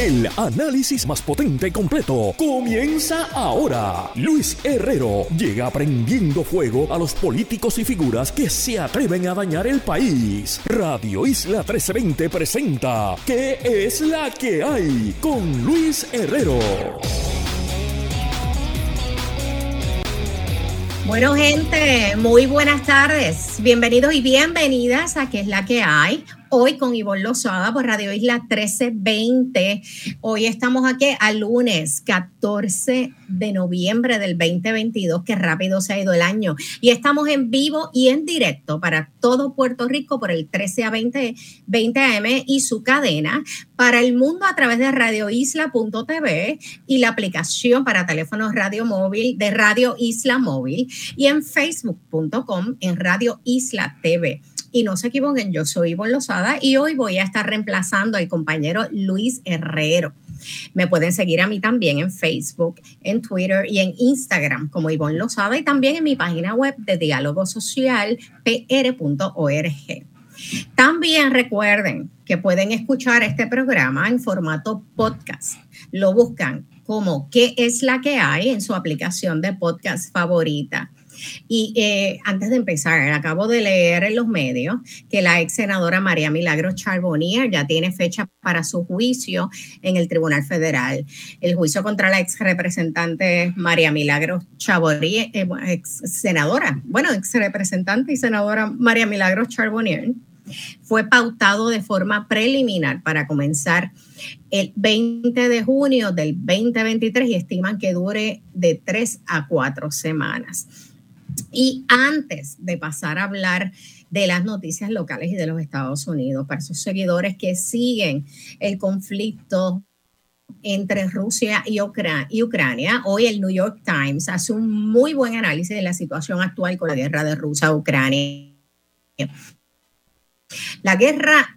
El análisis más potente y completo comienza ahora. Luis Herrero llega prendiendo fuego a los políticos y figuras que se atreven a dañar el país. Radio Isla 1320 presenta ¿Qué es la que hay? Con Luis Herrero. Bueno, gente, muy buenas tardes. Bienvenidos y bienvenidas a ¿Qué es la que hay? Hoy con Ivonne Lozada por Radio Isla 1320. Hoy estamos aquí al lunes 14 de noviembre del 2022, que rápido se ha ido el año. Y estamos en vivo y en directo para todo Puerto Rico por el 13 a 20, 20 AM y su cadena, para el mundo a través de radioisla.tv y la aplicación para teléfonos radio móvil de Radio Isla Móvil y en facebook.com en Radio Isla TV. Y no se equivoquen, yo soy Ivonne Y hoy voy a estar reemplazando al compañero Luis Herrero. Me pueden seguir a mí también en Facebook, en Twitter y en Instagram como Ivonne Lozada y también en mi página web de diálogo social pr.org. También recuerden que pueden escuchar este programa en formato podcast. Lo buscan como ¿Qué es la que hay? en su aplicación de podcast favorita. Y eh, antes de empezar, acabo de leer en los medios que la ex senadora María Milagros Charbonnier ya tiene fecha para su juicio en el Tribunal Federal. El juicio contra la ex representante María Milagros Charbonnier, eh, ex senadora, bueno, ex representante y senadora María Milagros Charbonnier fue pautado de forma preliminar para comenzar el 20 de junio del 2023 y estiman que dure de tres a cuatro semanas. Y antes de pasar a hablar de las noticias locales y de los Estados Unidos, para esos seguidores que siguen el conflicto entre Rusia y, Ucrania, hoy el New York Times hace un muy buen análisis de la situación actual con la guerra de Rusia-Ucrania. La guerra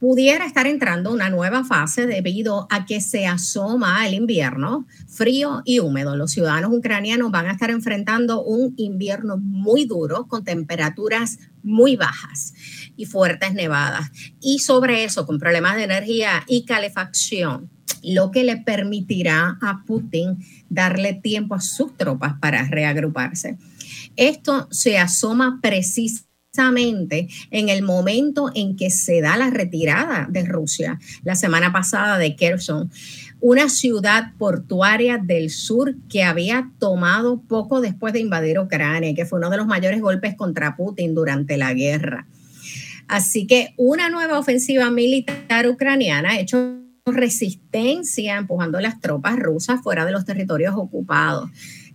pudiera estar entrando una nueva fase debido a que se asoma el invierno frío y húmedo. Los ciudadanos ucranianos van a estar enfrentando un invierno muy duro con temperaturas muy bajas y fuertes nevadas. Y sobre eso, con problemas de energía y calefacción, lo que le permitirá a Putin darle tiempo a sus tropas para reagruparse. Esto se asoma precisamente en el momento en que se da la retirada de Rusia, la semana pasada de Kherson, una ciudad portuaria del sur que había tomado poco después de invadir Ucrania, que fue uno de los mayores golpes contra Putin durante la guerra. Así que una nueva ofensiva militar ucraniana ha hecho resistencia empujando las tropas rusas fuera de los territorios ocupados.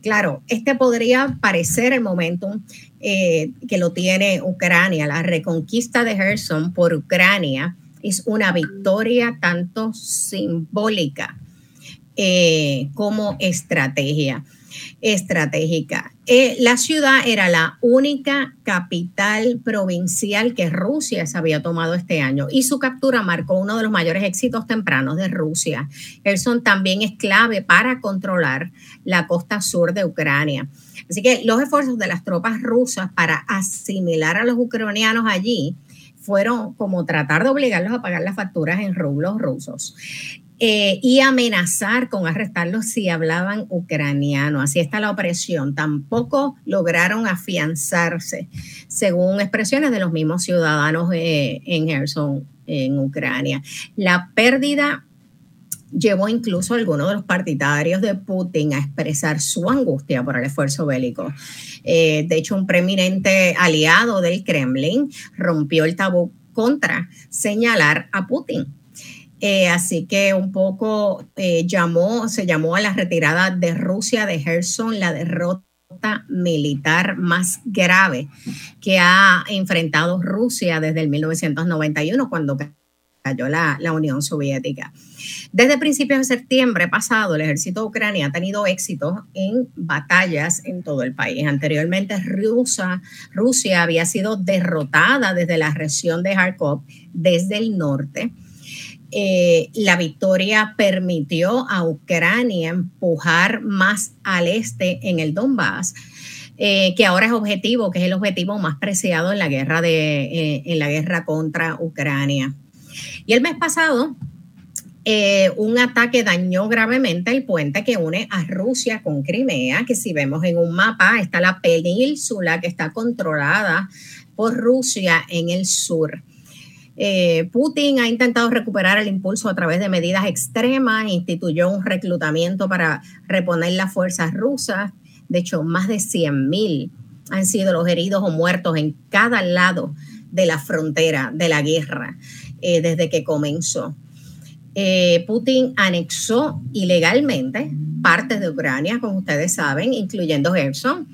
Claro, este podría parecer el momento eh, que lo tiene Ucrania. La reconquista de Gerson por Ucrania es una victoria tanto simbólica eh, como estrategia estratégica. Eh, la ciudad era la única capital provincial que Rusia se había tomado este año y su captura marcó uno de los mayores éxitos tempranos de Rusia. Gerson también es clave para controlar la costa sur de Ucrania. Así que los esfuerzos de las tropas rusas para asimilar a los ucranianos allí fueron como tratar de obligarlos a pagar las facturas en rublos rusos. Eh, y amenazar con arrestarlos si hablaban ucraniano. Así está la opresión. Tampoco lograron afianzarse, según expresiones de los mismos ciudadanos eh, en Kherson, en Ucrania. La pérdida llevó incluso a algunos de los partidarios de Putin a expresar su angustia por el esfuerzo bélico. Eh, de hecho, un preeminente aliado del Kremlin rompió el tabú contra señalar a Putin eh, así que un poco eh, llamó, se llamó a la retirada de Rusia de Gerson la derrota militar más grave que ha enfrentado Rusia desde el 1991, cuando cayó la, la, Unión Soviética. Desde principios de septiembre pasado, el ejército ucraniano ha tenido éxito en batallas en todo el país. Anteriormente, Rusia, Rusia había sido derrotada desde la región de Kharkov, desde el norte eh, la victoria permitió a Ucrania empujar más al este en el Donbass. Eh, que ahora es objetivo, que es el objetivo más preciado en la guerra de, eh, en la guerra contra Ucrania. Y el mes pasado, un ataque dañó gravemente el puente que une a Rusia con Crimea, que si vemos en un mapa está la península que está controlada por Rusia en el sur. Eh, Putin ha intentado recuperar el impulso a través de medidas extremas, instituyó un reclutamiento para reponer las fuerzas rusas. De hecho, más de 100.000 han sido los heridos o muertos en cada lado de la frontera de la guerra eh, desde que comenzó. Eh, Putin anexó ilegalmente partes de Ucrania, como ustedes saben, incluyendo Gerson.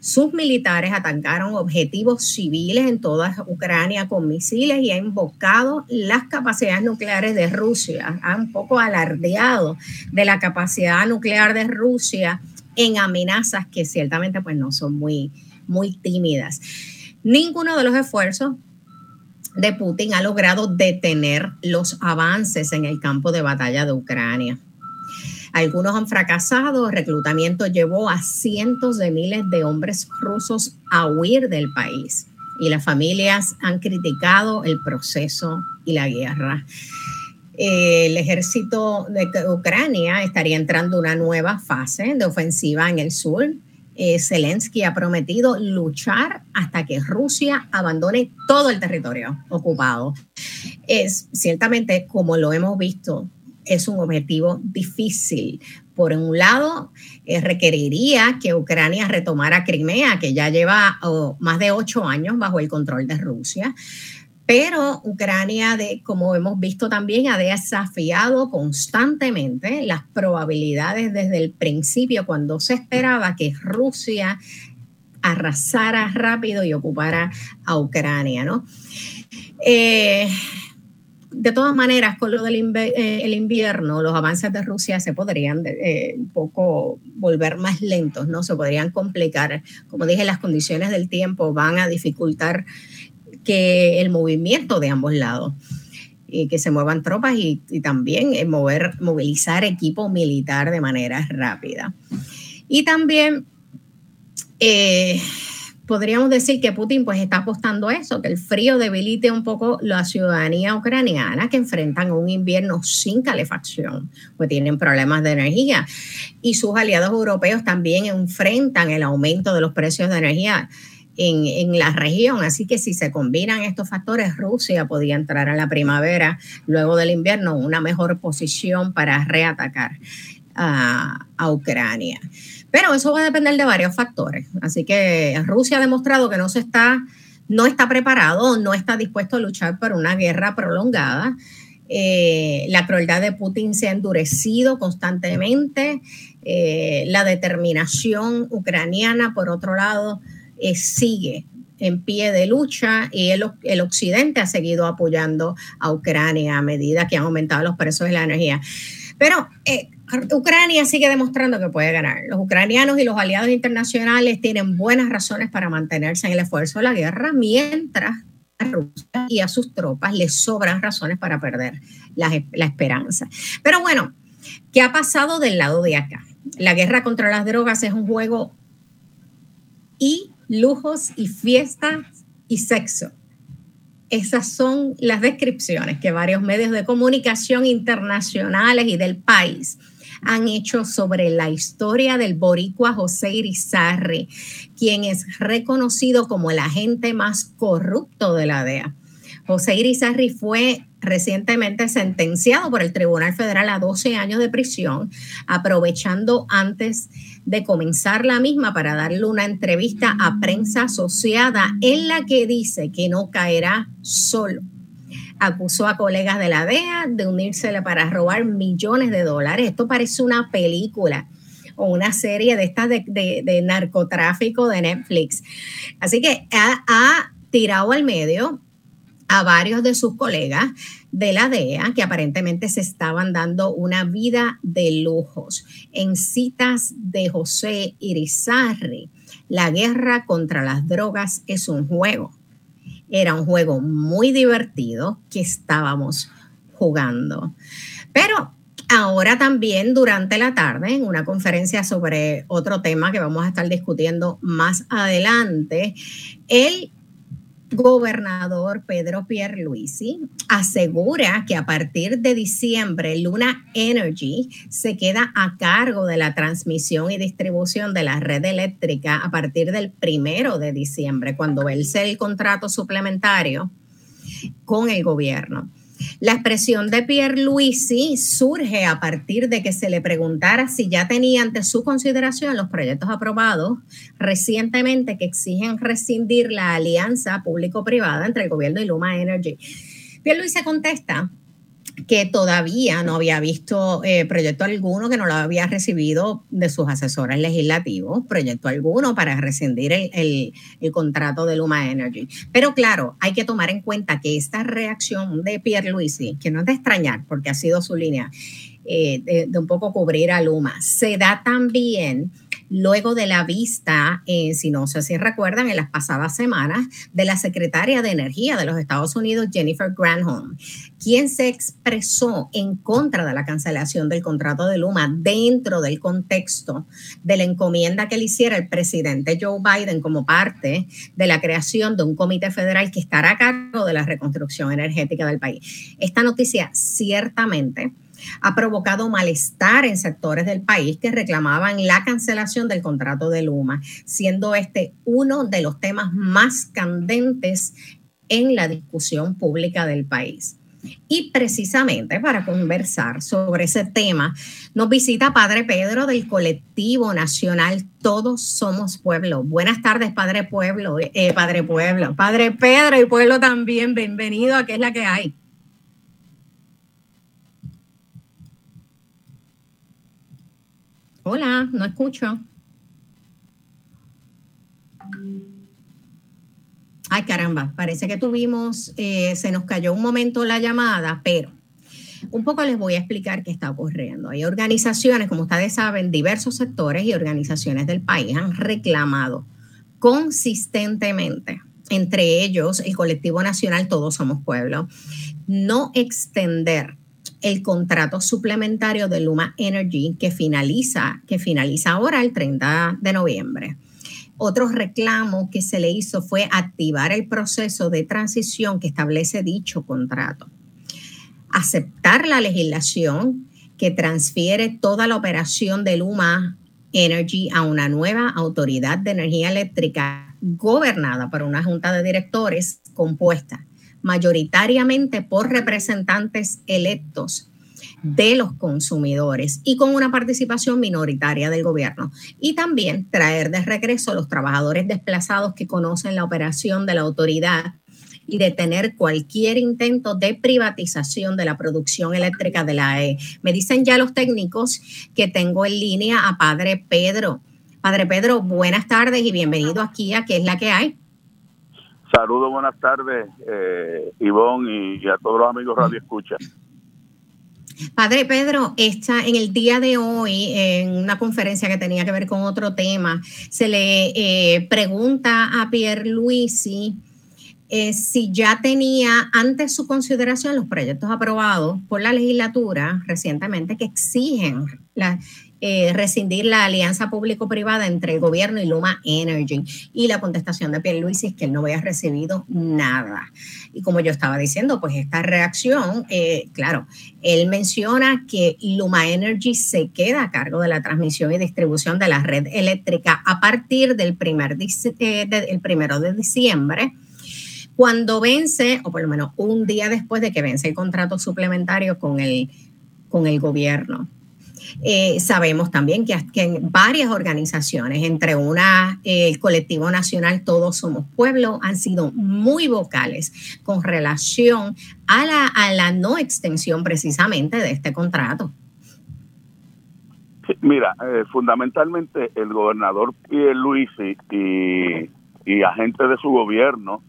Sus militares atacaron objetivos civiles en toda Ucrania con misiles y ha invocado las capacidades nucleares de Rusia. Ha un poco alardeado de la capacidad nuclear de Rusia en amenazas que ciertamente pues no son muy, muy tímidas. Ninguno de los esfuerzos de Putin ha logrado detener los avances en el campo de batalla de Ucrania. Algunos han fracasado, el reclutamiento llevó a cientos de miles de hombres rusos a huir del país y las familias han criticado el proceso y la guerra. El ejército de Ucrania estaría entrando una nueva fase de ofensiva en el sur eh, Zelensky ha prometido luchar hasta que Rusia abandone todo el territorio ocupado. Es ciertamente, como lo hemos visto, es un objetivo difícil. Por un lado, eh, requeriría que Ucrania retomara Crimea, que ya lleva oh, más de ocho años bajo el control de Rusia. Pero Ucrania, de, como hemos visto también, ha desafiado constantemente las probabilidades desde el principio, cuando se esperaba que Rusia arrasara rápido y ocupara a Ucrania, ¿no? Eh, de todas maneras, con lo del eh, el invierno, los avances de Rusia se podrían eh, un poco volver más lentos, ¿no? Se podrían complicar. Como dije, las condiciones del tiempo van a dificultar que el movimiento de ambos lados y que se muevan tropas y, también mover, movilizar equipo militar de manera rápida. Y también eh, podríamos decir que Putin pues está apostando a eso, que el frío debilite un poco la ciudadanía ucraniana que enfrentan un invierno sin calefacción, pues tienen problemas de energía. Y sus aliados europeos también enfrentan el aumento de los precios de energía en, la región. Así que si se combinan estos factores, Rusia podría entrar a la primavera, luego del invierno, una mejor posición para reatacar a, Ucrania. Pero eso va a depender de varios factores. Así que Rusia ha demostrado que no se está, no está preparado, no está dispuesto a luchar por una guerra prolongada. Eh, la crueldad de Putin se ha endurecido constantemente. Eh, la determinación ucraniana, por otro lado, eh, sigue en pie de lucha y el, occidente ha seguido apoyando a Ucrania a medida que han aumentado los precios de la energía. Pero eh, Ucrania sigue demostrando que puede ganar. Los ucranianos y los aliados internacionales tienen buenas razones para mantenerse en el esfuerzo de la guerra, mientras a Rusia y a sus tropas les sobran razones para perder la, la esperanza. Pero bueno, ¿qué ha pasado del lado de acá? La guerra contra las drogas es un juego y lujos y fiestas y sexo. Esas son las descripciones que varios medios de comunicación internacionales y del país han hecho sobre la historia del boricua José Irizarry, quien es reconocido como el agente más corrupto de la DEA. José Irizarry fue recientemente sentenciado por el Tribunal Federal a 12 años de prisión, aprovechando antes de comenzar la misma para darle una entrevista a prensa asociada en la que dice que no caerá solo. Acusó a colegas de la DEA de unírsele para robar millones de dólares. Esto parece una película o una serie de estas de, narcotráfico de Netflix. Así que ha tirado al medio a varios de sus colegas de la DEA que aparentemente se estaban dando una vida de lujos. En citas de José Irizarry, la guerra contra las drogas es un juego. Era un juego muy divertido que estábamos jugando. Pero ahora también durante la tarde, en una conferencia sobre otro tema que vamos a estar discutiendo más adelante, él gobernador Pedro Pierluisi asegura que a partir de diciembre Luna Energy se queda a cargo de la transmisión y distribución de la red eléctrica a partir del primero de diciembre, cuando vence el contrato suplementario con el gobierno. La expresión de Pierre Luisi surge a partir de que se le preguntara si ya tenía ante su consideración los proyectos aprobados recientemente que exigen rescindir la alianza público-privada entre el gobierno y Luma Energy. Pierre Luisi contesta que todavía no había visto eh, proyecto alguno, que no lo había recibido de sus asesores legislativos, proyecto alguno para rescindir el, contrato de Luma Energy. Pero claro, hay que tomar en cuenta que esta reacción de Pierre Luisi, que no es de extrañar porque ha sido su línea, eh, de, un poco cubrir a Luma, se da también luego de la vista, eh, si no sé si recuerdan, en las pasadas semanas, de la secretaria de Energía de los Estados Unidos, Jennifer Granholm, quien se expresó en contra de la cancelación del contrato de Luma dentro del contexto de la encomienda que le hiciera el presidente Joe Biden como parte de la creación de un comité federal que estará a cargo de la reconstrucción energética del país. Esta noticia ciertamente ha provocado malestar en sectores del país que reclamaban la cancelación del contrato de Luma, siendo este uno de los temas más candentes en la discusión pública del país. Y precisamente para conversar sobre ese tema, nos visita Padre Pedro del colectivo nacional Todos Somos Pueblo. Buenas tardes, Padre Pueblo, eh, Padre Pueblo, Padre Pedro y Pueblo también. Bienvenido a ¿Qué es la que hay? Hola, no escucho. Ay, caramba, parece que tuvimos, eh, se nos cayó un momento la llamada, pero un poco les voy a explicar qué está ocurriendo. Hay organizaciones, como ustedes saben, diversos sectores y organizaciones del país han reclamado consistentemente, entre ellos el colectivo nacional Todos Somos Pueblo, no extender el contrato suplementario de Luma Energy que finaliza, que finaliza ahora el 30 de noviembre. Otro reclamo que se le hizo fue activar el proceso de transición que establece dicho contrato. Aceptar la legislación que transfiere toda la operación de Luma Energy a una nueva autoridad de energía eléctrica gobernada por una junta de directores compuesta mayoritariamente por representantes electos de los consumidores y con una participación minoritaria del gobierno. Y también traer de regreso a los trabajadores desplazados que conocen la operación de la autoridad y detener cualquier intento de privatización de la producción eléctrica de la AE. Me dicen ya los técnicos que tengo en línea a Padre Pedro. Padre Pedro, buenas tardes y bienvenido aquí a ¿Qué es la que hay? Saludos, buenas tardes, eh, Ivonne y, a todos los amigos Radio Escucha. Padre Pedro, está en el día de hoy, en una conferencia que tenía que ver con otro tema, se le eh, pregunta a Pierre Luisi eh, si ya tenía antes su consideración los proyectos aprobados por la legislatura recientemente que exigen la, eh, rescindir la alianza público-privada entre el gobierno y Luma Energy. Y la contestación de Pierluisi es que él no había recibido nada. Y como yo estaba diciendo, pues esta reacción, eh, claro, él menciona que Luma Energy se queda a cargo de la transmisión y distribución de la red eléctrica a partir del primer eh, primero de diciembre cuando vence, o por lo menos un día después de que vence el contrato suplementario con el, con el gobierno. Eh, sabemos también que, en varias organizaciones, entre una, el colectivo nacional Todos Somos Pueblo, han sido muy vocales con relación a la, a la no extensión precisamente de este contrato. mira, eh, fundamentalmente el gobernador Luis y, y agentes de su gobierno,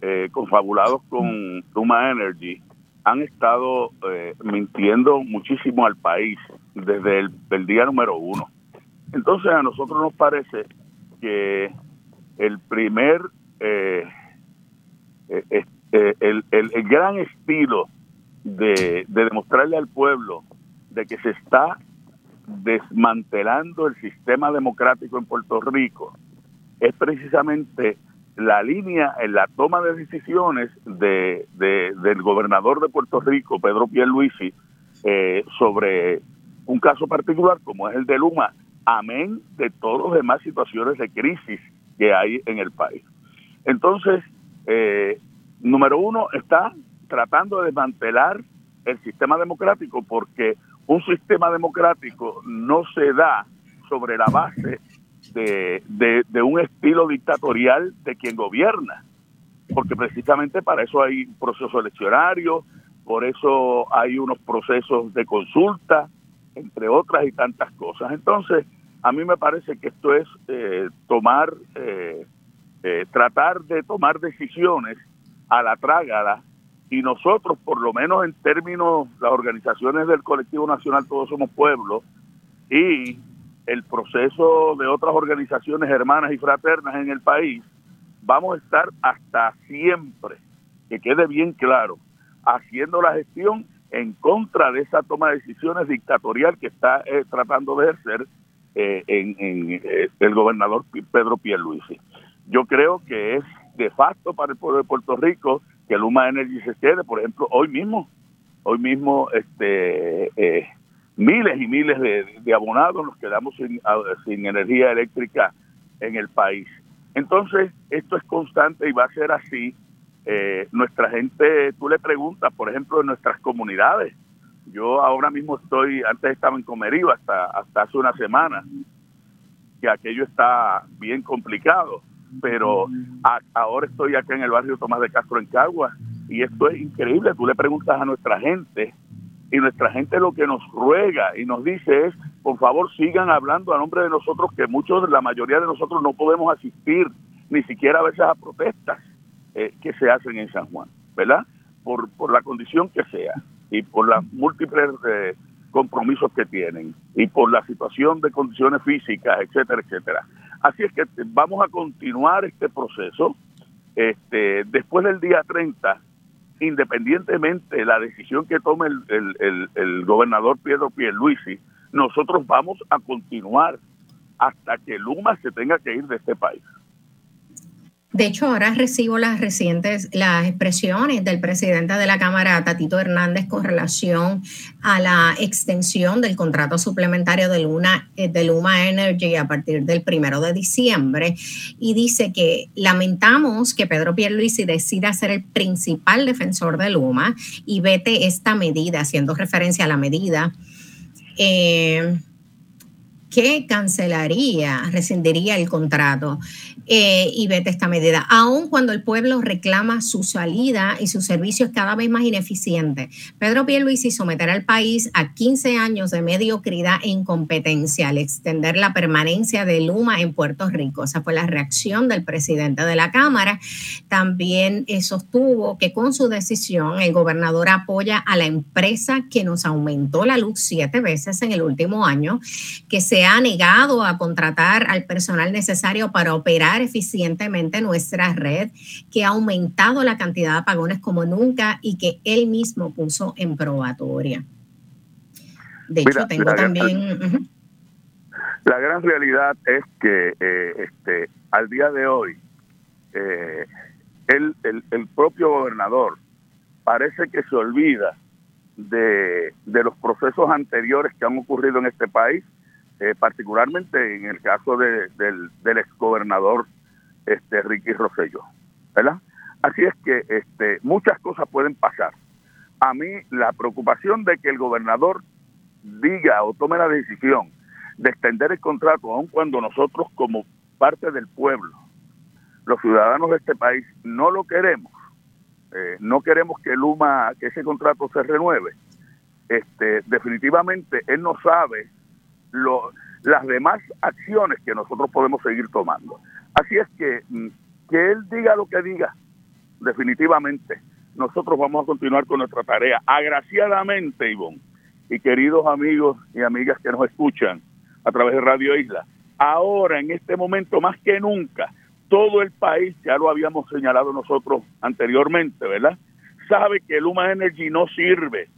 eh, confabulados con Luma Energy, han estado eh, mintiendo muchísimo al país desde el día número uno. Entonces a nosotros nos parece que el primer, eh, eh, el, el, gran estilo de, de demostrarle al pueblo de que se está desmantelando el sistema democrático en Puerto Rico es precisamente la línea en la toma de decisiones de, del gobernador de Puerto Rico, Pedro Pierluisi, eh, sobre un caso particular como es el de Luma, amén de todas las demás situaciones de crisis que hay en el país. Entonces, eh, número uno, está tratando de desmantelar el sistema democrático porque un sistema democrático no se da sobre la base de, de, un estilo dictatorial de quien gobierna, porque precisamente para eso hay un proceso eleccionario, por eso hay unos procesos de consulta, entre otras y tantas cosas. Entonces, a mí me parece que esto es eh, tomar, eh, eh, tratar de tomar decisiones a la trágala y nosotros, por lo menos en términos, las organizaciones del colectivo nacional Todos Somos Pueblos y el proceso de otras organizaciones hermanas y fraternas en el país, vamos a estar hasta siempre, que quede bien claro, haciendo la gestión en contra de esa toma de decisiones dictatorial que está eh, tratando de ejercer eh, en, eh, el gobernador Pedro Pierluisi. Yo creo que es de facto para el pueblo de Puerto Rico que Luma Energy se quede, por ejemplo, hoy mismo, hoy mismo este miles y miles de, abonados nos quedamos sin, sin energía eléctrica en el país. Entonces, esto es constante y va a ser así. Eh, nuestra gente, tú le preguntas, por ejemplo, en nuestras comunidades. Yo ahora mismo estoy, antes estaba en Comerío hasta, hasta hace una semana, que aquello está bien complicado, pero ahora estoy acá en el barrio Tomás de Castro en Cagua y esto es increíble. Tú le preguntas a nuestra gente y nuestra gente lo que nos ruega y nos dice es, por favor sigan hablando a nombre de nosotros, que muchos, la mayoría de nosotros no podemos asistir ni siquiera a veces a protestas eh, que se hacen en San Juan, ¿verdad? Por, por la condición que sea y por los múltiples eh, compromisos que tienen y por la situación de condiciones físicas, etcétera, etcétera. Así es que vamos a continuar este proceso. Este, después del día 30 independientemente de la decisión que tome el, el, el, gobernador Pedro Pierluisi, nosotros vamos a continuar hasta que Luma se tenga que ir de este país. De hecho, ahora recibo las recientes, las expresiones del presidente de la Cámara, Tatito Hernández, con relación a la extensión del contrato suplementario eh, de Luma Energy a partir del primero de diciembre. Y dice que lamentamos que Pedro Pierluisi decida ser el principal defensor de Luma y vete esta medida, haciendo referencia a la medida. Eh, que cancelaría, rescindiría el contrato eh, y vete esta medida, aun cuando el pueblo reclama su salida y su servicio es cada vez más ineficiente. Pedro Pierluisi someterá al país a 15 años de mediocridad e incompetencia al extender la permanencia de Luma en Puerto Rico. Esa fue la reacción del presidente de la Cámara. También eh, sostuvo que con su decisión el gobernador apoya a la empresa que nos aumentó la luz siete veces en el último año, que se ha negado a contratar al personal necesario para operar eficientemente nuestra red, que ha aumentado la cantidad de apagones como nunca y que él mismo puso en probatoria. De hecho, tengo también... La gran realidad es que eh, este, al día de hoy, eh, el, el, propio gobernador parece que se olvida de, de los procesos anteriores que han ocurrido en este país eh, particularmente en el caso de, del, exgobernador este, Ricky Rosselló, ¿verdad? Así es que este, muchas cosas pueden pasar. A mí la preocupación de que el gobernador diga o tome la decisión de extender el contrato, aun cuando nosotros como parte del pueblo, los ciudadanos de este país, no lo queremos, eh, no queremos que Luma, que ese contrato se renueve, este, definitivamente él no sabe lo, las demás acciones que nosotros podemos seguir tomando. Así es que mm, que él diga lo que diga, definitivamente, nosotros vamos a continuar con nuestra tarea. Agraciadamente, Ivonne, y queridos amigos y amigas que nos escuchan a través de Radio Isla, ahora en este momento más que nunca, todo el país, ya lo habíamos señalado nosotros anteriormente, ¿verdad? Sabe que Luma Energy no sirve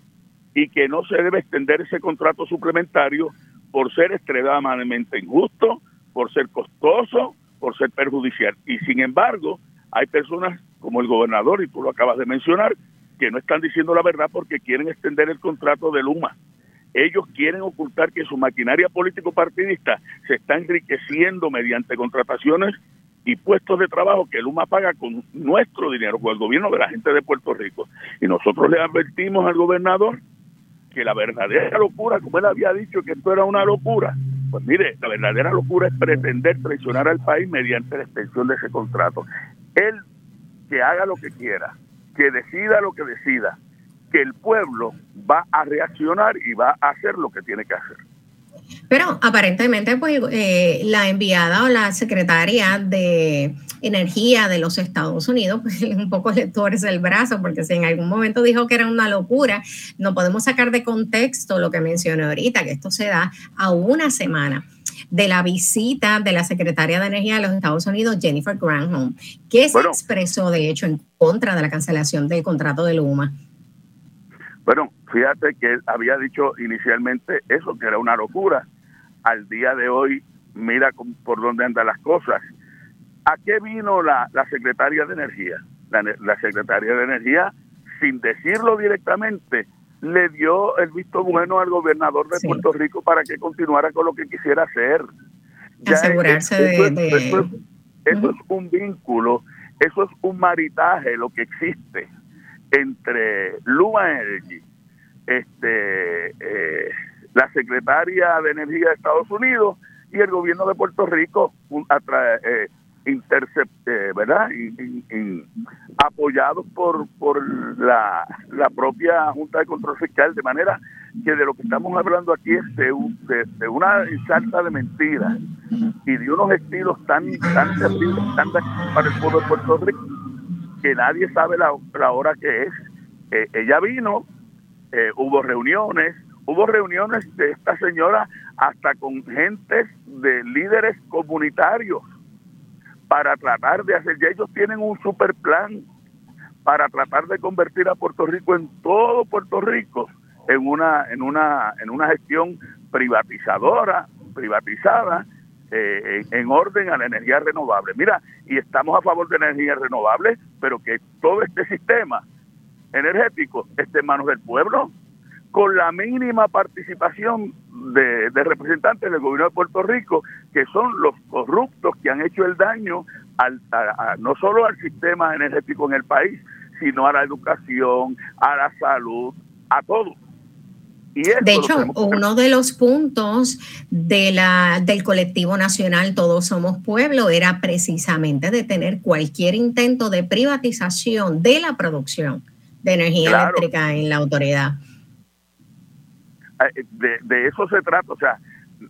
y que no se debe extender ese contrato suplementario por ser extremadamente injusto, por ser costoso, por ser perjudicial. Y sin embargo, hay personas como el gobernador, y tú lo acabas de mencionar, que no están diciendo la verdad porque quieren extender el contrato de Luma. Ellos quieren ocultar que su maquinaria político-partidista se está enriqueciendo mediante contrataciones y puestos de trabajo que Luma paga con nuestro dinero, con el gobierno de la gente de Puerto Rico. Y nosotros le advertimos al gobernador que la verdadera locura, como él había dicho que esto era una locura, pues mire, la verdadera locura es pretender traicionar al país mediante la extensión de ese contrato. Él que haga lo que quiera, que decida lo que decida, que el pueblo va a reaccionar y va a hacer lo que tiene que hacer. Pero aparentemente, pues eh, la enviada o la secretaria de Energía de los Estados Unidos, pues un poco le torce el brazo, porque si en algún momento dijo que era una locura, no podemos sacar de contexto lo que mencioné ahorita, que esto se da a una semana de la visita de la secretaria de Energía de los Estados Unidos, Jennifer Granholm, que se expresó, de hecho, en contra de la cancelación del contrato de Luma. Bueno, fíjate que él había dicho inicialmente eso, que era una locura. Al día de hoy, mira por dónde andan las cosas. ¿A qué vino la, secretaria de Energía? La, secretaria de Energía, sin decirlo directamente, le dio el visto bueno al gobernador de Puerto Rico para que continuara con lo que quisiera hacer. Asegurarse de... Eso, es, un vínculo, eso es un maritaje, lo que existe entre Luma Energy, este, eh, la secretaria de Energía de Estados Unidos y el gobierno de Puerto Rico, eh, intercepte, ¿verdad? apoyados por, por la, la propia Junta de Control Fiscal, de manera que de lo que estamos hablando aquí es de, de, una salta de mentiras y de unos estilos tan, tan terribles, tan para el pueblo de Puerto Rico, que nadie sabe la, la hora que es. Eh, ella vino, eh, hubo reuniones, hubo reuniones de esta señora hasta con gentes de líderes comunitarios para tratar de hacer, ya ellos tienen un super plan para tratar de convertir a Puerto Rico en todo Puerto Rico en una en una en una gestión privatizadora, privatizada eh, en orden a la energía renovable. Mira, y estamos a favor de energía renovable, pero que todo este sistema energético esté en manos del pueblo, con la mínima participación de, representantes del gobierno de Puerto Rico, que son los corruptos que han hecho el daño al, no solo al sistema energético en el país, sino a la educación, a la salud, a todo. Y de hecho, uno de los puntos de la, del colectivo nacional Todos Somos Pueblo era precisamente detener cualquier intento de privatización de la producción de energía eléctrica en la autoridad. Eh, de, eso se trata, o sea,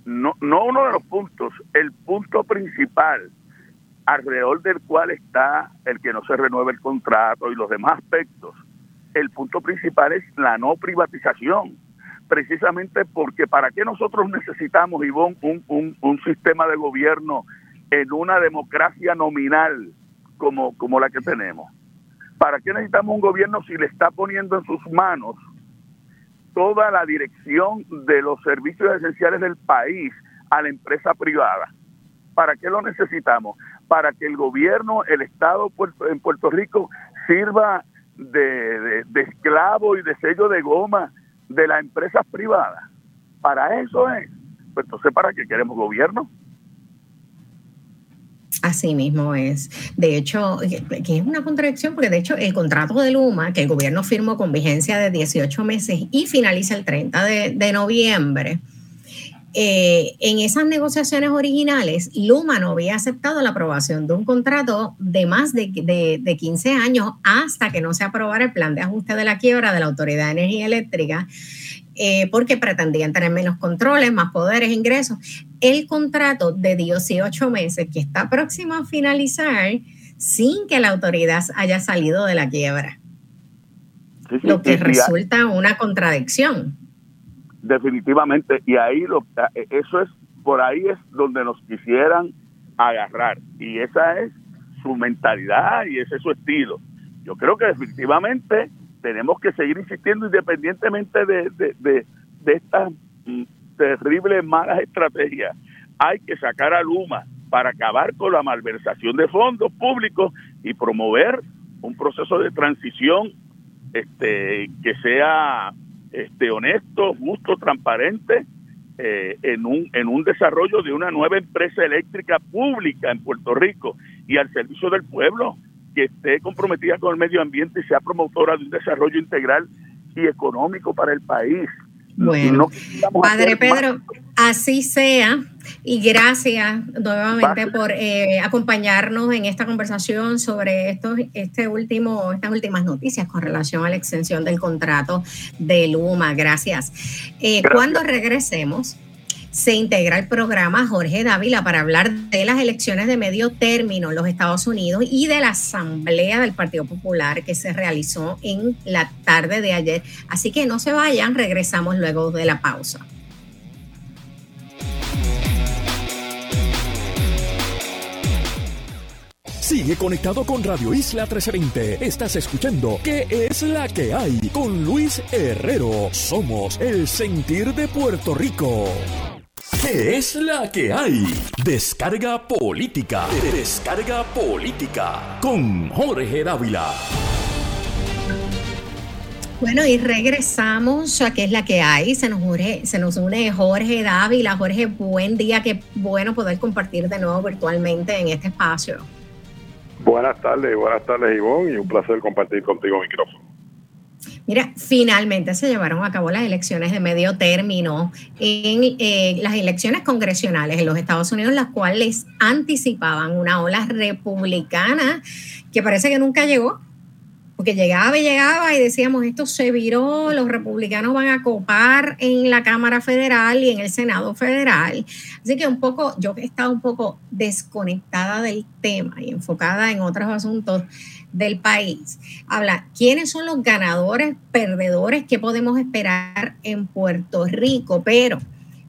no, no uno de los puntos, el punto principal alrededor del cual está el que no se renueve el contrato y los demás aspectos, el punto principal es la no privatización, precisamente porque para qué nosotros necesitamos, Ivonne, un, un, un sistema de gobierno en una democracia nominal como, como la que tenemos. ¿Para qué necesitamos un gobierno si le está poniendo en sus manos toda la dirección de los servicios esenciales del país a la empresa privada. ¿Para qué lo necesitamos? Para que el gobierno, el Estado en Puerto Rico sirva de, esclavo y de sello de goma de las empresas privadas. Para eso es. Pues entonces, ¿para qué queremos gobierno? Así mismo es. De hecho, que es una contradicción porque de hecho el contrato de Luma, que el gobierno firmó con vigencia de 18 meses y finaliza el 30 de, noviembre, eh, en esas negociaciones originales, Luma no había aceptado la aprobación de un contrato de más de, de, 15 años hasta que no se aprobara el plan de ajuste de la quiebra de la Autoridad de Energía Eléctrica eh, porque pretendían tener menos controles, más poderes, ingresos. El contrato de 18 meses que está próximo a finalizar sin que la autoridad haya salido de la quiebra. lo que resulta una contradicción. Definitivamente, y ahí lo, eh, eso es, por ahí es donde nos quisieran agarrar, y esa es su mentalidad y ese es su estilo. Yo creo que definitivamente tenemos que seguir insistiendo independientemente de, de, estas mm, terribles malas estrategias. Hay que sacar a Luma para acabar con la malversación de fondos públicos y promover un proceso de transición este, que sea este, honesto, justo, transparente, eh, en, un, en un desarrollo de una nueva empresa eléctrica pública en Puerto Rico y al servicio del pueblo, que esté comprometida con el medio ambiente y sea promotora de un desarrollo integral y económico para el país. Bueno, Padre Pedro, así sea. Y gracias nuevamente por eh, acompañarnos en esta conversación sobre estos, este último, estas últimas noticias con relación a la extensión del contrato de Luma. Gracias. Eh, gracias. Cuando regresemos, se integra el programa Jorge Dávila para hablar de las elecciones de medio término en los Estados Unidos y de la asamblea del Partido Popular que se realizó en la tarde de ayer. Así que no se vayan, regresamos luego de la pausa. Sigue conectado con Radio Isla 1320. Estás escuchando ¿Qué es la que hay? Con Luis Herrero. Somos el sentir de Puerto Rico. ¿Qué es la que hay? Descarga política. Descarga política. Con Jorge Dávila. Bueno, y regresamos a qué es la que hay. Se nos, une, se nos une Jorge Dávila. Jorge, buen día. Qué bueno poder compartir de nuevo virtualmente en este espacio. Buenas tardes, buenas tardes Ivonne y un placer compartir contigo micrófono. Mira, finalmente se llevaron a cabo las elecciones de medio término en eh, las elecciones congresionales en los Estados Unidos, las cuales anticipaban una ola republicana que parece que nunca llegó, porque llegaba y llegaba y decíamos, esto se viró, los republicanos van a copar en la Cámara Federal y en el Senado Federal. Así que un poco, yo he estado un poco desconectada del tema y enfocada en otros asuntos del país. Habla, ¿quiénes son los ganadores, perdedores que podemos esperar en Puerto Rico? Pero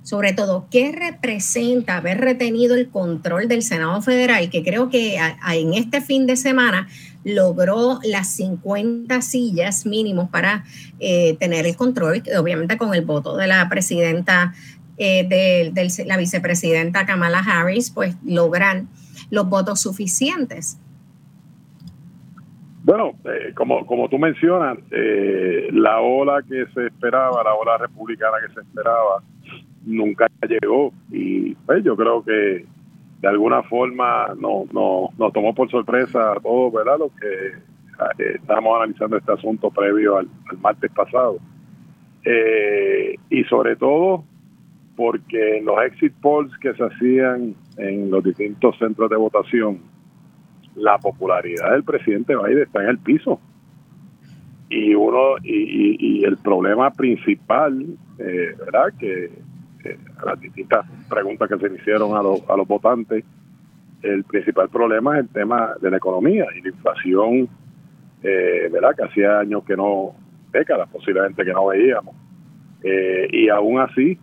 sobre todo, ¿qué representa haber retenido el control del Senado Federal? Que creo que en este fin de semana logró las 50 sillas mínimos para eh, tener el control, obviamente con el voto de la presidenta, eh, de, la vicepresidenta Kamala Harris, pues logran los votos suficientes. Bueno, eh, como, como tú mencionas, la ola que se esperaba, la ola republicana que se esperaba, nunca llegó y pues yo creo que de alguna forma no, no, nos tomó por sorpresa a todos, ¿verdad? Lo que eh, estábamos analizando este asunto previo al, martes pasado. Eh, y sobre todo porque los exit polls que se hacían en los distintos centros de votación, la popularidad del presidente Biden está en el piso. Y uno y, el problema principal, eh, ¿verdad? Que las distintas preguntas que se le hicieron a, los, a los votantes, el principal problema es el tema de la economía y la inflación, eh, ¿verdad? Que hacía años que no, décadas posiblemente que no veíamos. Eh, y aún así,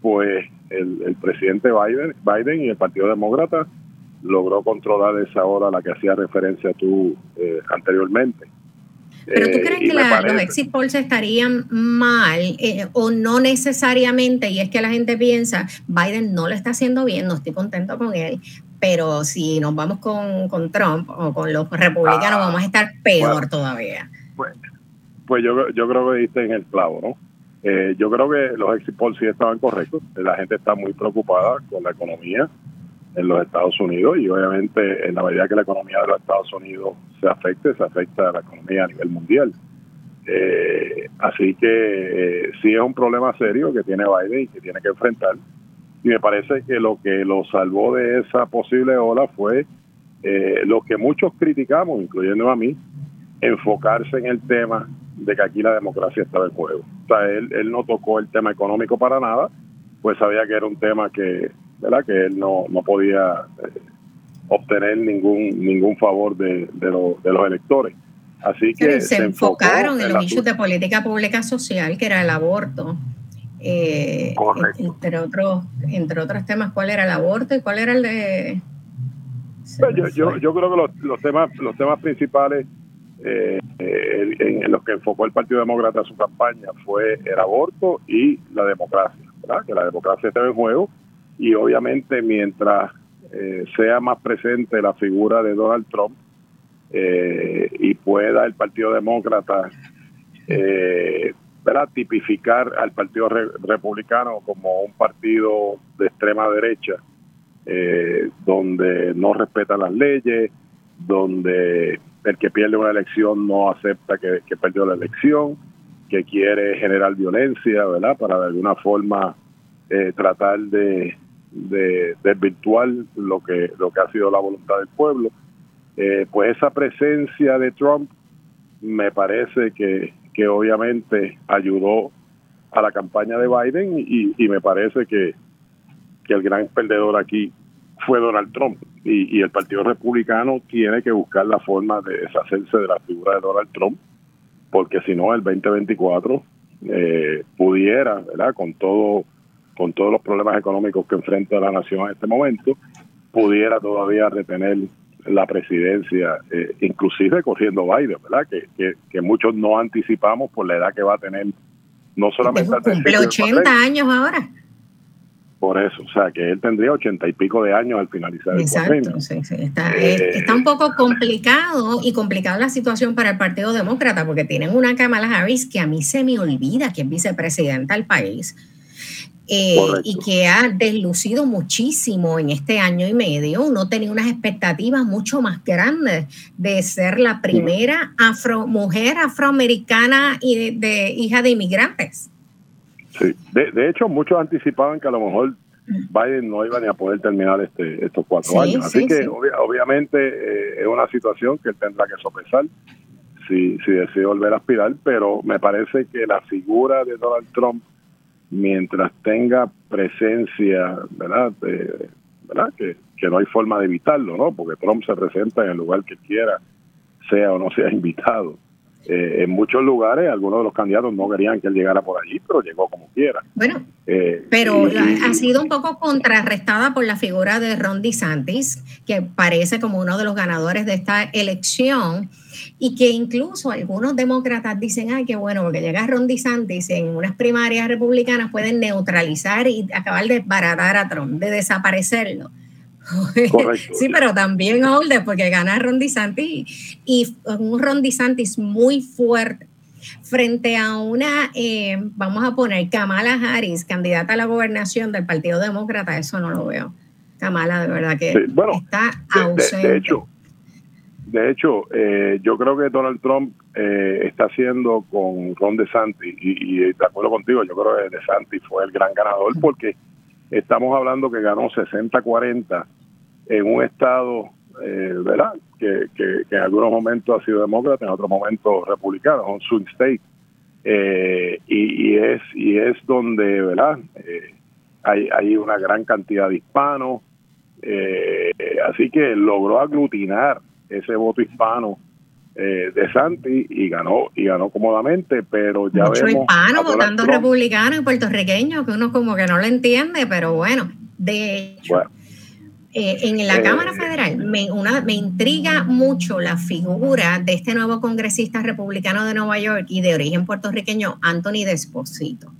pues el, el, presidente Biden, Biden y el Partido Demócrata logró controlar esa hora a la que hacía referencia tú eh, anteriormente. Pero tú eh, crees que los exit polls estarían mal eh, o no necesariamente, y es que la gente piensa, Biden no lo está haciendo bien, no estoy contento con él, pero si nos vamos con, Trump o con los republicanos ah, vamos a estar peor todavía. Pues, pues yo, yo creo que diste en el clavo, ¿no? Eh, yo creo que los exit polls sí estaban correctos, la gente está muy preocupada con la economía, en los Estados Unidos y obviamente en la medida que la economía de los Estados Unidos se afecte, se afecta a la economía a nivel mundial. Eh, así que eh, sí es un problema serio que tiene Biden y que tiene que enfrentar. Y me parece que lo que lo salvó de esa posible ola fue eh, lo que muchos criticamos, incluyendo a mí, enfocarse en el tema de que aquí la democracia estaba en juego. O sea, él, él no tocó el tema económico para nada, pues sabía que era un tema que ¿verdad? Que él no, no podía eh, obtener ningún ningún favor de, de, los electores. Así que se, enfocaron en, los issues de política pública social, que era el aborto. Eh, entre otros entre otros temas, ¿cuál era el aborto y cuál era el de...? Pues yo, yo, yo, creo que los, los temas los temas principales eh, en, los que enfocó el Partido Demócrata su campaña fue el aborto y la democracia, ¿verdad? que la democracia estaba en juego y obviamente mientras eh, sea más presente la figura de Donald Trump, eh, y pueda el Partido Demócrata eh, tipificar al Partido Republicano como un partido de extrema derecha, eh, donde no respeta las leyes, donde el que pierde una elección no acepta que, perdió la elección, que quiere generar violencia, ¿verdad? Para de alguna forma eh, tratar de, de desvirtuar lo que, lo que ha sido la voluntad del pueblo. Eh, pues esa presencia de Trump me parece que, que obviamente ayudó a la campaña de Biden y, y me parece que, que el gran perdedor aquí fue Donald Trump y, el Partido Republicano tiene que buscar la forma de deshacerse de la figura de Donald Trump porque si no el 2024 eh, pudiera, ¿verdad? Con todo con todos los problemas económicos que enfrenta la nación en este momento, pudiera todavía retener la presidencia, eh, inclusive corriendo Biden, ¿verdad? Que, que, muchos no anticipamos por la edad que va a tener, no solamente... Cumple 80 años ahora. Por eso, o sea, que él tendría ochenta y pico de años al finalizar Exacto, el sí, sí. Está, eh, está, un poco complicado y complicada la situación para el Partido Demócrata porque tienen una Kamala Harris que a mí se me olvida que es vicepresidenta del país. Eh, y que ha deslucido muchísimo en este año y medio. Uno tenía unas expectativas mucho más grandes de ser la primera afro, mujer afroamericana y de hija de inmigrantes. Sí, de, hecho muchos anticipaban que a lo mejor Biden no iba ni a poder terminar este, estos cuatro años. Así que obviamente eh, es una situación que él tendrá que sopesar si, si decide volver a aspirar, pero me parece que la figura de Donald Trump, mientras tenga presencia, ¿verdad? ¿verdad? Que, que no hay forma de evitarlo, ¿no? Porque Trump se presenta en el lugar que quiera, sea o no sea invitado. Eh, en muchos lugares algunos de los candidatos no querían que él llegara por allí, pero llegó como quiera. Bueno, eh, pero ha sido un poco contrarrestada por la figura de Ron DeSantis, que parece como uno de los ganadores de esta elección y que incluso algunos demócratas dicen, ay, qué bueno, porque llega Ron DeSantis en unas primarias republicanas pueden neutralizar y acabar de baratar a Trump, de desaparecerlo. Sí, pero también Holder, porque gana Ron DeSantis y un Ron DeSantis muy fuerte frente a una, eh, vamos a poner Kamala Harris, candidata a la gobernación del Partido Demócrata, eso no lo veo. Kamala, de verdad que está ausente. De, hecho, de hecho eh, yo creo que Donald Trump eh, está haciendo con Ron DeSantis, y, y de acuerdo contigo, yo creo que DeSantis fue el gran ganador porque estamos hablando que ganó 60-40 en un estado, eh, ¿verdad? Que, en algunos momentos ha sido demócrata, en otros momentos republicano, un swing state. Eh, y, es y es donde, ¿verdad? Eh, hay, hay una gran cantidad de hispanos. así que logró aglutinar ese voto hispano de Santi y ganó y ganó cómodamente, pero ya Mucho vemos hispano votando republicano y puertorriqueño que uno como que no lo entiende, pero bueno, de hecho, eh, en la Cámara eh, Federal me, una, me intriga mucho la figura de este nuevo congresista republicano de Nueva York y de origen puertorriqueño, Anthony Desposito.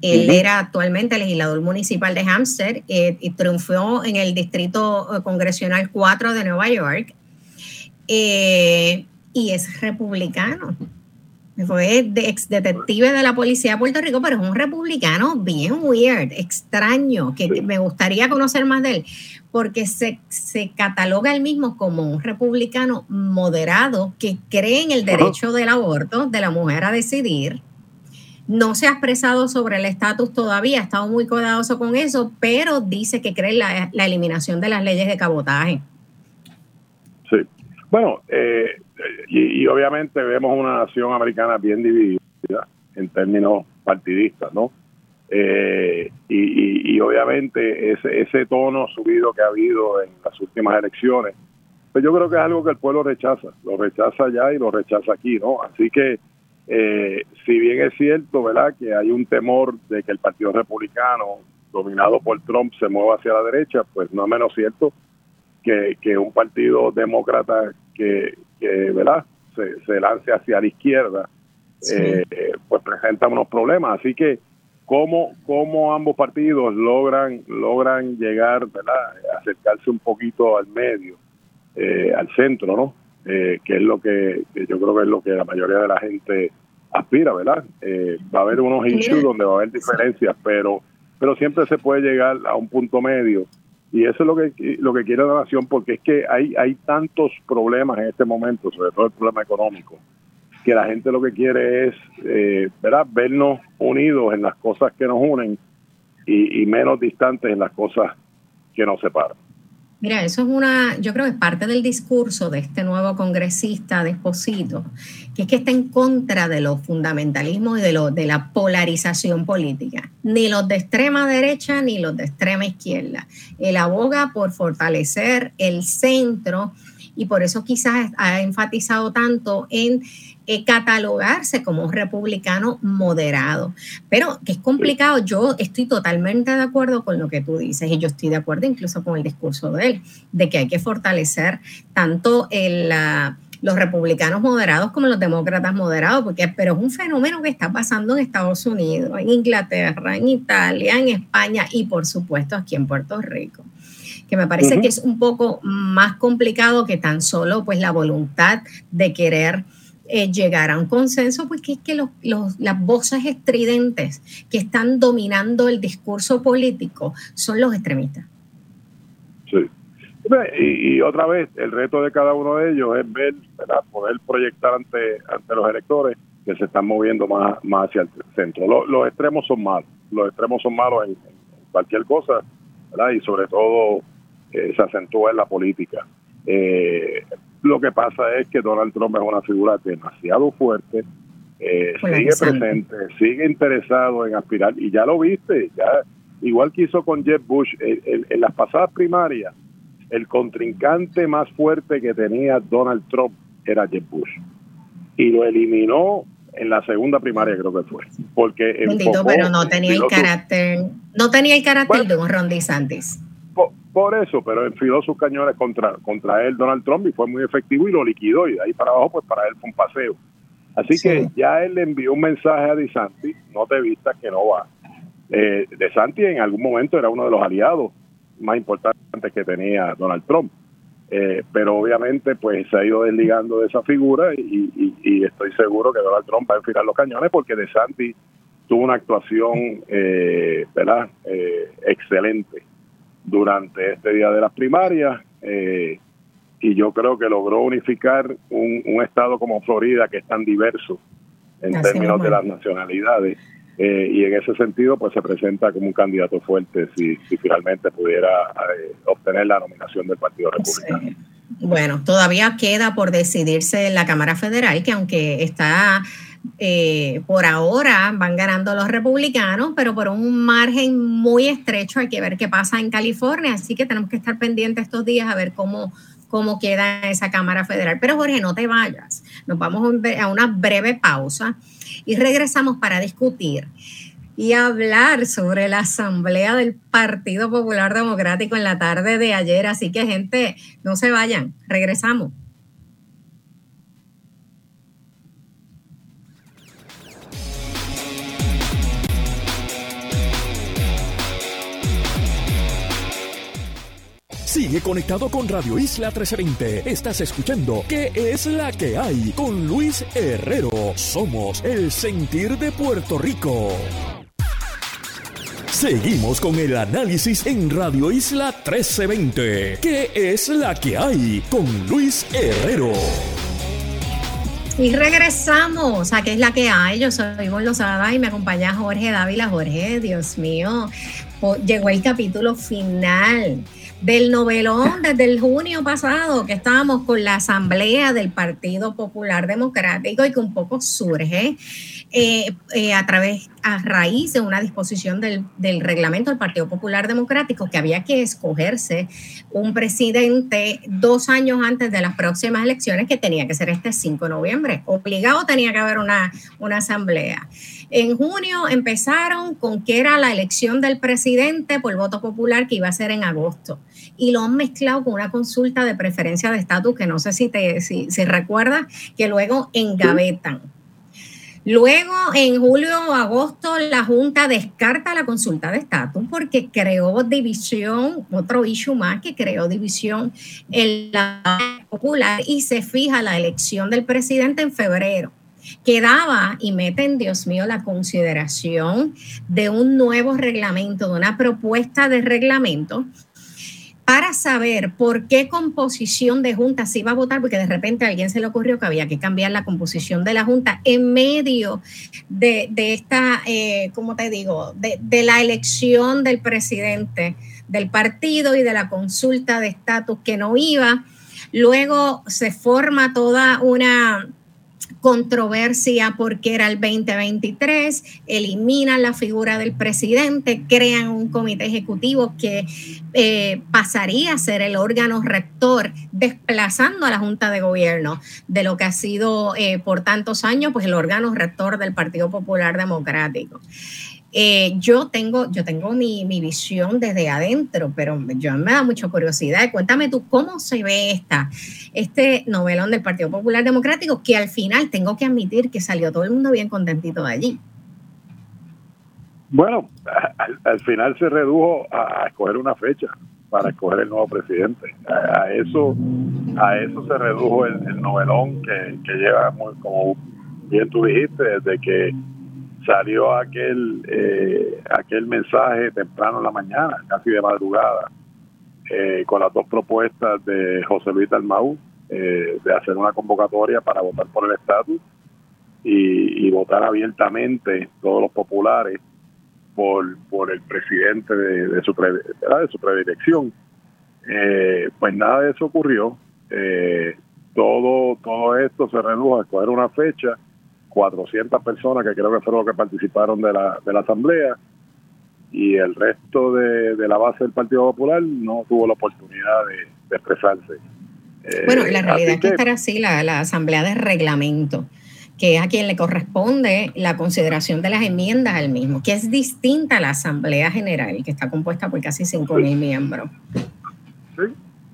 Él era actualmente legislador municipal de Hampstead eh, y triunfó en el distrito congresional 4 de Nueva York. Y es republicano fue de ex detective de la policía de Puerto Rico, pero es un republicano bien weird, extraño, que me gustaría conocer más de él, porque se, se cataloga él mismo como un republicano moderado que cree en el derecho del aborto de la mujer a decidir. No se ha expresado sobre el estatus todavía, ha estado muy cuidadoso con eso, pero dice que cree en la, la eliminación de las leyes de cabotaje. Bueno, eh, y, obviamente vemos una nación americana bien dividida en términos partidistas, ¿no? Eh, y, obviamente ese, ese tono subido que ha habido en las últimas elecciones, pues yo creo que es algo que el pueblo rechaza, lo rechaza allá y lo rechaza aquí, ¿no? Así que eh, si bien es cierto, ¿verdad?, que hay un temor de que el Partido Republicano, dominado por Trump, se mueva hacia la derecha, pues no es menos cierto que, que un partido demócrata que, que ¿verdad? Se, lance hacia la izquierda, eh, pues presenta unos problemas. Así que, ¿cómo, cómo ambos partidos logran, logran llegar, ¿verdad? acercarse un poquito al medio, eh, al centro, ¿no? eh, que es lo que, yo creo que es lo que la mayoría de la gente aspira, ¿verdad? Eh, va a haber unos issues donde va a haber diferencias, pero pero siempre se puede llegar a un punto medio y eso es lo que lo que quiere la nación porque es que hay hay tantos problemas en este momento, sobre todo el problema económico, que la gente lo que quiere es, eh, ¿verdad? Vernos unidos en las cosas que nos unen y, y menos distantes en las cosas que nos separan. Mira, eso es una, yo creo que es parte del discurso de este nuevo congresista de Esposito, que es que está en contra de los fundamentalismos y de, lo, de la polarización política, ni los de extrema derecha ni los de extrema izquierda. Él aboga por fortalecer el centro y por eso quizás ha enfatizado tanto en eh, catalogarse como un republicano moderado. Pero que es complicado, yo estoy totalmente de acuerdo con lo que tú dices y yo estoy de acuerdo incluso con el discurso de él, de que hay que fortalecer tanto los republicanos moderados como los demócratas moderados, porque pero es un fenómeno que está pasando en Estados Unidos, en Inglaterra, en Italia, en España y por supuesto aquí en Puerto Rico que me parece que es un poco más complicado que tan solo pues la voluntad de querer eh, llegar a un consenso, porque es que los, las voces estridentes que están dominando el discurso político son los extremistas. Sí. Y, otra vez, el reto de cada uno de ellos es ver, poder proyectar ante, ante los electores que se están moviendo más, más hacia el centro. los extremos son malos, los extremos son malos en, cualquier cosa, ¿verdad? y sobre todo eh, se acentúa en la política. Eh, lo que pasa es que Donald Trump es una figura demasiado fuerte, eh, sigue presente, sigue interesado en aspirar y ya lo viste, ya igual que hizo con Jeb Bush en las pasadas primarias, el contrincante más fuerte que tenía Donald Trump era Jeb Bush y lo eliminó en la segunda primaria creo que fue porque Bendito, pero no tenía el carácter no tenía el carácter de un Ron DeSantis por eso, pero enfiló sus cañones contra, contra él Donald Trump y fue muy efectivo y lo liquidó y de ahí para abajo pues para él fue un paseo. Así que ya él le envió un mensaje a DeSantis, no te vistas que no va. Eh, DeSantis en algún momento era uno de los aliados más importantes que tenía Donald Trump. Eh, pero obviamente pues se ha ido desligando de esa figura y, y, estoy seguro que Donald Trump va a enfilar los cañones porque DeSantis tuvo una actuación eh, ¿verdad? Eh, excelente durante este día de las primarias eh, y yo creo que logró unificar un, estado como Florida que es tan diverso en términos de las nacionalidades eh, y en ese sentido pues se presenta como un candidato fuerte si, si finalmente pudiera eh, obtener la nominación del Partido Republicano. Bueno, todavía queda por decidirse en la Cámara Federal que aunque está eh, por ahora van ganando los republicanos, pero por un margen muy estrecho hay que ver qué pasa en California, así que tenemos que estar pendientes estos días a ver cómo, cómo queda esa Cámara Federal. Pero Jorge, no te vayas, nos vamos a una breve pausa y regresamos para discutir y hablar sobre la asamblea del Partido Popular Democrático en la tarde de ayer. Así que gente, no se vayan, regresamos. Sigue conectado con Radio Isla 1320. Estás escuchando ¿Qué es la que hay? Con Luis Herrero. Somos el sentir de Puerto Rico. Seguimos con el análisis en Radio Isla 1320. ¿Qué es la que hay? Con Luis Herrero. Y regresamos a qué es la que hay. Yo soy Ivonne Lozada y me acompaña Jorge Dávila. Jorge, Dios mío, llegó el capítulo final del novelón desde el junio pasado que estábamos con la asamblea del Partido Popular Democrático y que un poco surge eh, eh, a través, a raíz de una disposición del, del, reglamento del Partido Popular Democrático que había que escogerse un presidente dos años antes de las próximas elecciones que tenía que ser este 5 de noviembre. Obligado tenía que haber una, una asamblea. En junio empezaron con que era la elección del presidente por voto popular que iba a ser en agosto. Y lo han mezclado con una consulta de preferencia de estatus que no sé si te si, recuerdas, que luego engavetan. Luego, en julio o agosto, la Junta descarta la consulta de estatus porque creó división, otro issue más que creó división en la popular y se fija la elección del presidente en febrero. Quedaba y meten, Dios mío, la consideración de un nuevo reglamento, de una propuesta de reglamento para saber por qué composición de junta se iba a votar, porque de repente a alguien se le ocurrió que había que cambiar la composición de la junta en medio de, esta, eh, ¿cómo te digo?, de, de la elección del presidente del partido y de la consulta de estatus que no iba. Luego se forma toda una controversia porque era el 2023, eliminan la figura del presidente, crean un comité ejecutivo que eh, pasaría a ser el órgano rector, desplazando a la Junta de Gobierno de lo que ha sido eh, por tantos años, pues el órgano rector del Partido Popular Democrático. Eh, yo tengo, yo tengo mi, visión desde adentro, pero yo me da mucha curiosidad. Cuéntame tú cómo se ve esta, este novelón del Partido Popular Democrático, que al final tengo que admitir que salió todo el mundo bien contentito de allí. Bueno, al, final se redujo a, escoger una fecha para escoger el nuevo presidente. A, eso, a eso se redujo el, novelón que, que lleva, muy, como bien tú dijiste, desde que salió aquel eh, aquel mensaje temprano en la mañana, casi de madrugada, eh, con las dos propuestas de José Luis Dalmau eh, de hacer una convocatoria para votar por el estatus y, votar abiertamente todos los populares por, por el presidente de, su, de su predilección. pues nada de eso ocurrió. todo, todo esto se redujo a escoger una fecha 400 personas que creo que fueron los que participaron de la, de la asamblea y el resto de, la base del Partido Popular no tuvo la oportunidad de, expresarse. Bueno, la eh, realidad es que, estará así la, la asamblea de reglamento que es a quien le corresponde la consideración de las enmiendas al mismo, que es distinta a la Asamblea General, que está compuesta por casi 5.000 miembros. Sí,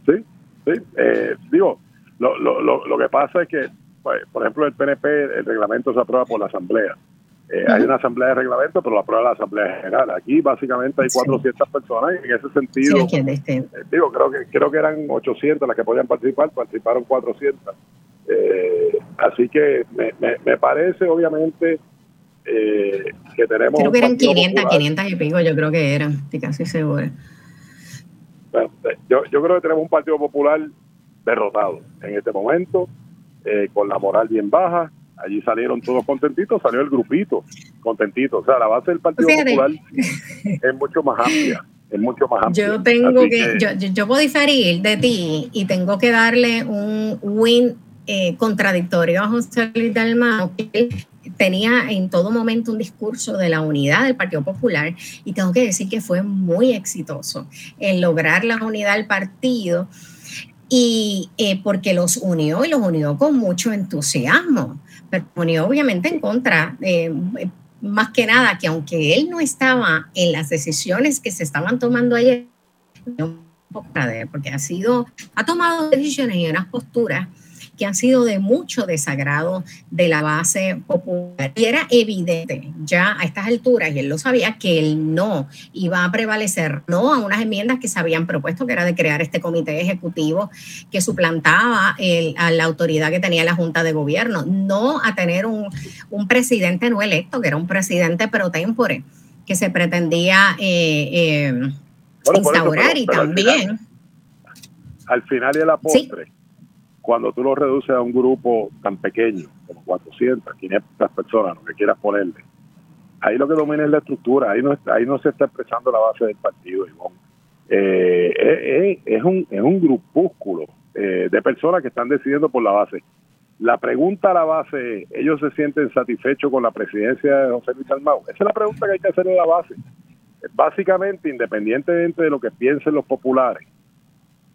sí, sí. Eh, digo, lo, lo, lo, lo que pasa es que por ejemplo, el PNP, el reglamento se aprueba por la Asamblea. Eh, hay una asamblea de reglamento, pero lo aprueba la Asamblea General. Aquí básicamente hay 400 personas y en ese sentido, eh, digo, creo que creo que eran 800 las que podían participar, participaron 400. Eh, así que me, me, parece, obviamente, que tenemos... Creo que eran 500, 500 y pico, yo creo que eran, estoy casi seguro. yo, yo creo que tenemos un Partido Popular derrotado en este momento eh, con la moral bien baja. Allí salieron todos contentitos, salió el grupito contentito. O sea, la base del Partido Popular es mucho más amplia. Es mucho más amplia. Yo tengo que, Yo, yo, puedo diferir de ti y tengo que darle un win eh, contradictorio a José Luis Dalmau, que tenía en todo momento un discurso de la unidad del Partido Popular y tengo que decir que fue muy exitoso en lograr la unidad del partido y eh, porque los unió y los unió con mucho entusiasmo, pero unió obviamente en contra, eh, más que nada que aunque él no estaba en las decisiones que se estaban tomando ayer, porque ha sido, ha tomado decisiones y unas posturas que han sido de mucho desagrado de la base popular. Y era evidente ya a estas alturas, y él lo sabía, que él no iba a prevalecer, no a unas enmiendas que se habían propuesto, que era de crear este comité ejecutivo que suplantaba a la autoridad que tenía la Junta de Gobierno, no a tener un, presidente no electo, que era un presidente pro tempore, que se pretendía eh, eh, instaurar y también... Al final, y a la postre cuando tú lo reduces a un grupo tan pequeño, como 400, 500 personas, lo que quieras ponerle, ahí lo que domina es la estructura, ahí no, ahí no se está expresando la base del partido, Ivonne. Eh, eh, eh, es, un, es un grupúsculo de personas que están decidiendo por la base. La pregunta a la base, ¿ellos se sienten satisfechos con la presidencia de José Luis Almao? Esa es la pregunta que hay que hacer en la base. Básicamente, independientemente de lo que piensen los populares,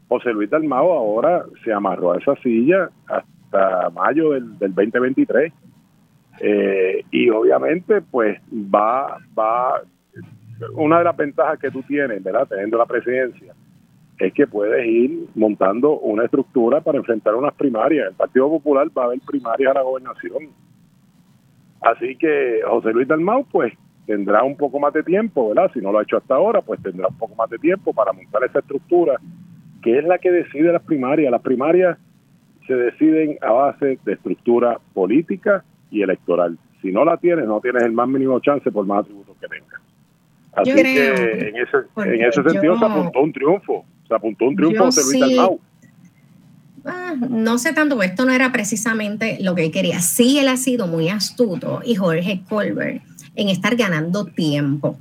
José Luis Dalmao ahora se amarró a esa silla hasta mayo del, 2023. Eh, y obviamente, pues va, va, una de las ventajas que tú tienes, ¿verdad? Teniendo la presidencia, es que puedes ir montando una estructura para enfrentar unas primarias. El Partido Popular va a haber primarias a la gobernación. Así que José Luis Dalmau, pues tendrá un poco más de tiempo, ¿verdad? Si no lo ha hecho hasta ahora, pues tendrá un poco más de tiempo para montar esa estructura, que es la que decide las primarias. Las primarias se deciden a base de estructura política y electoral. Si no la tienes, no tienes el más mínimo chance por más atributos que tengas. Así que en ese, en ese sentido se apuntó un triunfo. Se apuntó un triunfo José Luis Dalmau. Ah, no sé tanto, esto no era precisamente lo que él quería. Sí, él ha sido muy astuto y Jorge Colbert en estar ganando tiempo.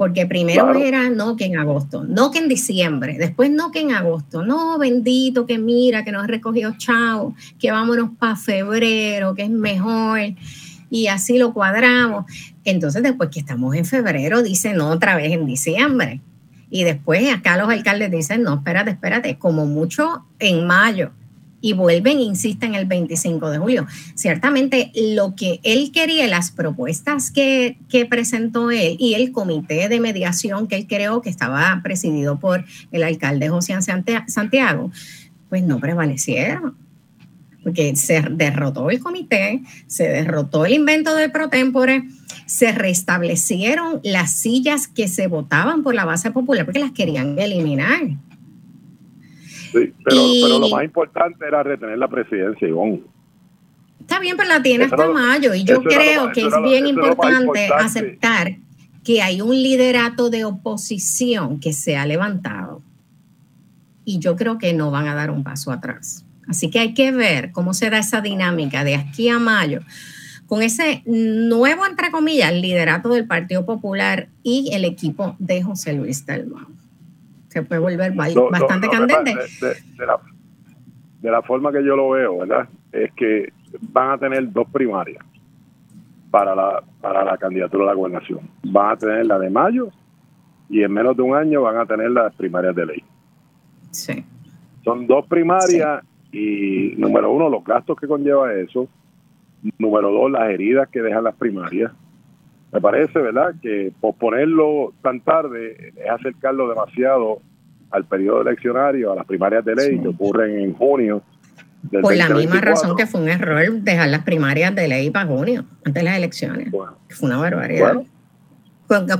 Porque primero era no que en agosto, no que en diciembre, después no que en agosto, no bendito que mira que nos recogió chao, que vámonos para febrero, que es mejor, y así lo cuadramos. Entonces después que estamos en febrero, dice no otra vez en diciembre. Y después acá los alcaldes dicen, no, espérate, espérate, como mucho en mayo. Y vuelven insisten el 25 de julio. Ciertamente lo que él quería, las propuestas que, que presentó él y el comité de mediación que él creó, que estaba presidido por el alcalde José Santiago, pues no prevalecieron porque se derrotó el comité, se derrotó el invento de pro tempore, se restablecieron las sillas que se votaban por la base popular porque las querían eliminar. Sí, pero, lo más importante era retener la presidencia, Ivonne. Está bien, pero la tiene hasta mayo y yo creo que es bien importante aceptar que hay un liderato de oposición que se ha levantado y yo creo que no van a dar un paso atrás. Así que hay que ver cómo se da esa dinámica de aquí a mayo con ese nuevo, entre comillas, liderato del Partido Popular y el equipo de José Luis Dalmau. Se puede volver bastante candente. De, la, forma que yo lo veo, ¿verdad? Es que van a tener dos primarias para la, para la candidatura a la gobernación. Van a tener la de mayo y en menos de un año van a tener las primarias de ley. Sí. Son dos primarias y número uno, los gastos que conlleva eso. Número dos, las heridas que dejan las primarias. Me parece, ¿verdad?, que posponerlo tan tarde es acercarlo demasiado al periodo eleccionario, a las primarias de ley que ocurren en junio. Por la misma razón que fue un error dejar las primarias de ley para junio, antes de las elecciones. fue una barbaridad.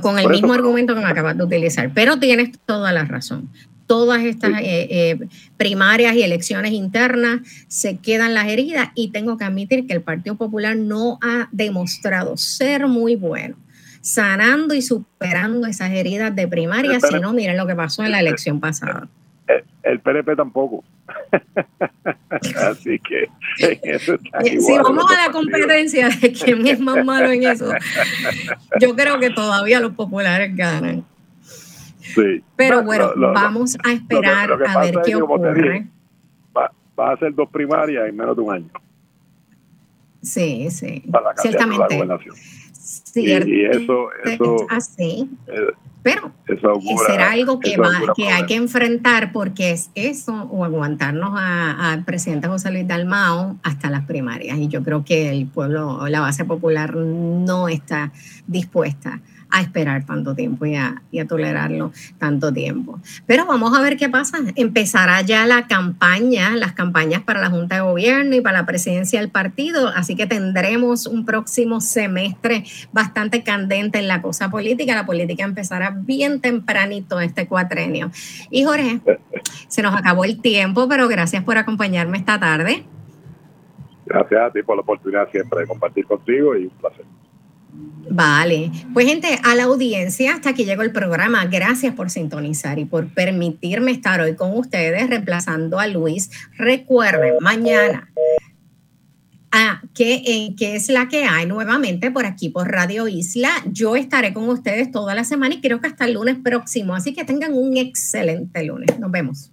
con, el mismo argumento que me acabas de utilizar. Pero tienes toda la razón todas estas eh, eh, primarias y elecciones internas se quedan las heridas y tengo que admitir que el Partido Popular no ha demostrado ser muy bueno sanando y superando esas heridas de primaria, si no, miren lo que pasó en la elección pasada. El, PNP tampoco. Así que eso Si vamos a la competencia de quién es más malo en eso, yo creo que todavía los populares ganan. Pero bueno, vamos a esperar a ver qué ocurre. va, a ser dos primarias en menos de un año. Sí, sí. Ciertamente. y, eso, eso así. Eh, pero será algo que, va, que hay que enfrentar porque es eso o aguantarnos al presidente José Luis Dalmao hasta las primarias. Y yo creo que el pueblo, la base popular no está dispuesta a esperar tanto tiempo y a, tolerarlo tanto tiempo. Pero vamos a ver qué pasa. Empezará ya la campaña, las campañas para la Junta de Gobierno y para la presidencia del partido, así que tendremos un próximo semestre bastante candente en la cosa política. La política empezará bien tempranito este cuatrenio. Y Jorge, se nos acabó el tiempo, pero gracias por acompañarme esta tarde. Gracias a ti por la oportunidad siempre de compartir contigo y un placer. Vale, pues gente, a la audiencia, hasta aquí llegó el programa. Gracias por sintonizar y por permitirme estar hoy con ustedes reemplazando a Luis. Recuerden, mañana, a que, que es la que hay nuevamente por aquí por Radio Isla. Yo estaré con ustedes toda la semana y creo que hasta el lunes próximo. Así que tengan un excelente lunes. Nos vemos.